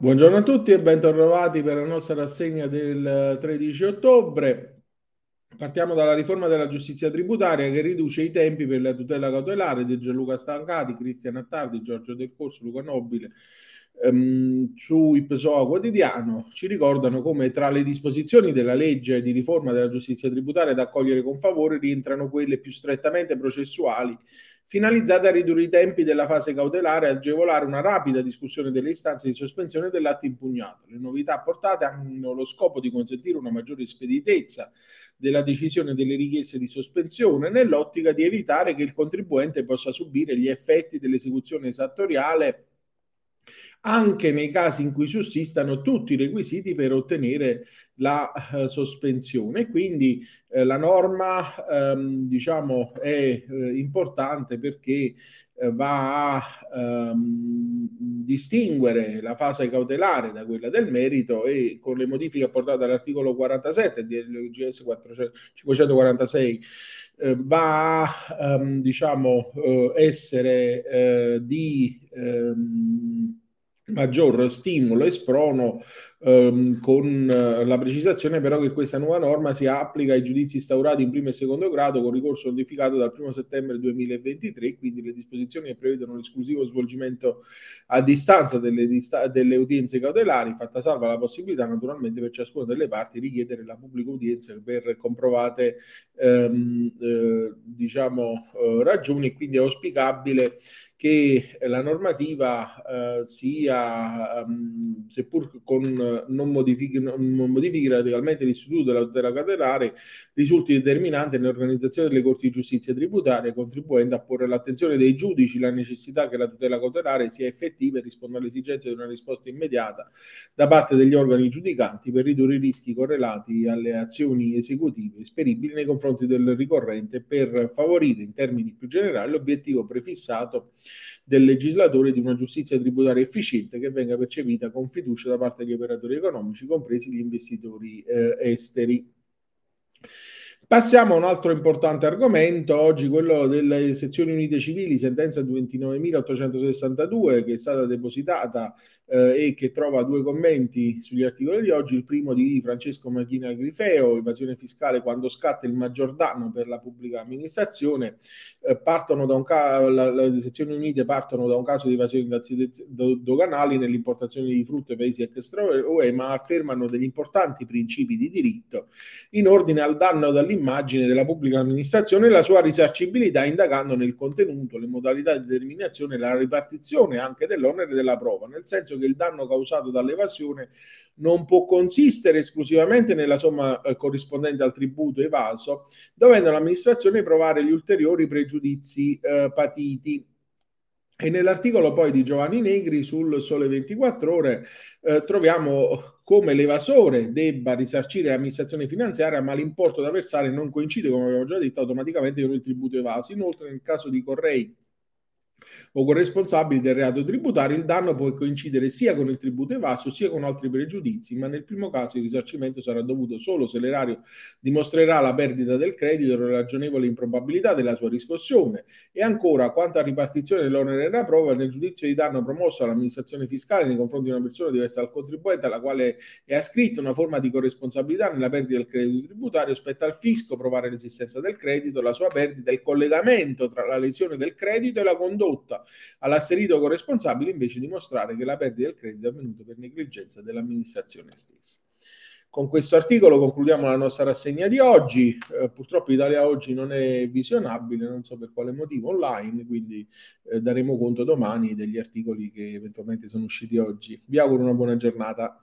Buongiorno a tutti e bentrovati per la nostra rassegna del 13 ottobre. Partiamo dalla riforma della giustizia tributaria che riduce i tempi per la tutela cautelare di Gianluca Stancati, Cristian Attardi, Giorgio Del Corso, Luca Nobile. Um, su IPSOA quotidiano ci ricordano come tra le disposizioni della legge di riforma della giustizia tributaria da accogliere con favore rientrano quelle più strettamente processuali finalizzate a ridurre i tempi della fase cautelare e agevolare una rapida discussione delle istanze di sospensione dell'atto impugnato. Le novità apportate hanno lo scopo di consentire una maggiore speditezza della decisione delle richieste di sospensione nell'ottica di evitare che il contribuente possa subire gli effetti dell'esecuzione esattoriale anche nei casi in cui sussistano tutti i requisiti per ottenere la uh, sospensione. Quindi eh, la norma ehm, diciamo è eh, importante perché eh, va a ehm, distinguere la fase cautelare da quella del merito e con le modifiche apportate all'articolo 47 del GS 546 eh, va a ehm, diciamo eh, essere di ehm, maggior stimolo e sprono ehm, con eh, la precisazione però che questa nuova norma si applica ai giudizi instaurati in primo e secondo grado con ricorso notificato dal 1 settembre 2023, quindi le disposizioni che prevedono l'esclusivo svolgimento a distanza delle, dista- delle udienze cautelari, fatta salva la possibilità naturalmente per ciascuna delle parti richiedere la pubblica udienza per comprovate ehm, eh, diciamo, eh, ragioni, quindi è auspicabile che la normativa eh, sia, um, seppur con, non, modifichi, non modifichi radicalmente l'istituto della tutela cautelare, risulti determinante nell'organizzazione delle corti di giustizia tributaria, contribuendo a porre all'attenzione dei giudici la necessità che la tutela cautelare sia effettiva e risponda alle esigenze di una risposta immediata da parte degli organi giudicanti per ridurre i rischi correlati alle azioni esecutive esperibili nei confronti del ricorrente per favorire in termini più generali l'obiettivo prefissato del legislatore di una giustizia tributaria efficiente che venga percepita con fiducia da parte degli operatori economici, compresi gli investitori eh, esteri. Passiamo a un altro importante argomento, oggi quello delle sezioni unite civili, sentenza 29.862 che è stata depositata eh, e che trova due commenti sugli articoli di oggi. Il primo di Francesco Machina Grifeo, evasione fiscale quando scatta il maggior danno per la pubblica amministrazione. Eh, partono da un ca- la, le sezioni unite partono da un caso di evasione doganali nell'importazione di frutta ai paesi extra UE, ma affermano degli importanti principi di diritto in ordine al danno dall'immagine della pubblica amministrazione e la sua risarcibilità, indagando nel contenuto, le modalità di determinazione e la ripartizione anche dell'onere della prova, nel senso che il danno causato dall'evasione non può consistere esclusivamente nella somma eh, corrispondente al tributo evaso, dovendo l'amministrazione provare gli ulteriori pregiudizi eh, patiti. E nell'articolo poi di Giovanni Negri sul Sole 24 Ore eh, troviamo come l'evasore debba risarcire l'amministrazione finanziaria, ma l'importo da versare non coincide, come abbiamo già detto, automaticamente con il tributo evaso. Inoltre, nel caso di Correi o corresponsabili del reato tributario, il danno può coincidere sia con il tributo evaso sia con altri pregiudizi, ma nel primo caso il risarcimento sarà dovuto solo se l'erario dimostrerà la perdita del credito e la ragionevole improbabilità della sua riscossione. E ancora, quanto a ripartizione dell'onere della prova, nel giudizio di danno promosso all'amministrazione fiscale nei confronti di una persona diversa dal contribuente alla quale è ascritta una forma di corresponsabilità nella perdita del credito tributario, spetta al fisco provare l'esistenza del credito, la sua perdita, il collegamento tra la lesione del credito e la condotta condotta all'asserito corresponsabile invece dimostrare che la perdita del credito è avvenuta per negligenza dell'amministrazione stessa. Con questo articolo concludiamo la nostra rassegna di oggi. Eh, purtroppo Italia oggi non è visionabile, non so per quale motivo, online, quindi eh, daremo conto domani degli articoli che eventualmente sono usciti oggi. Vi auguro una buona giornata.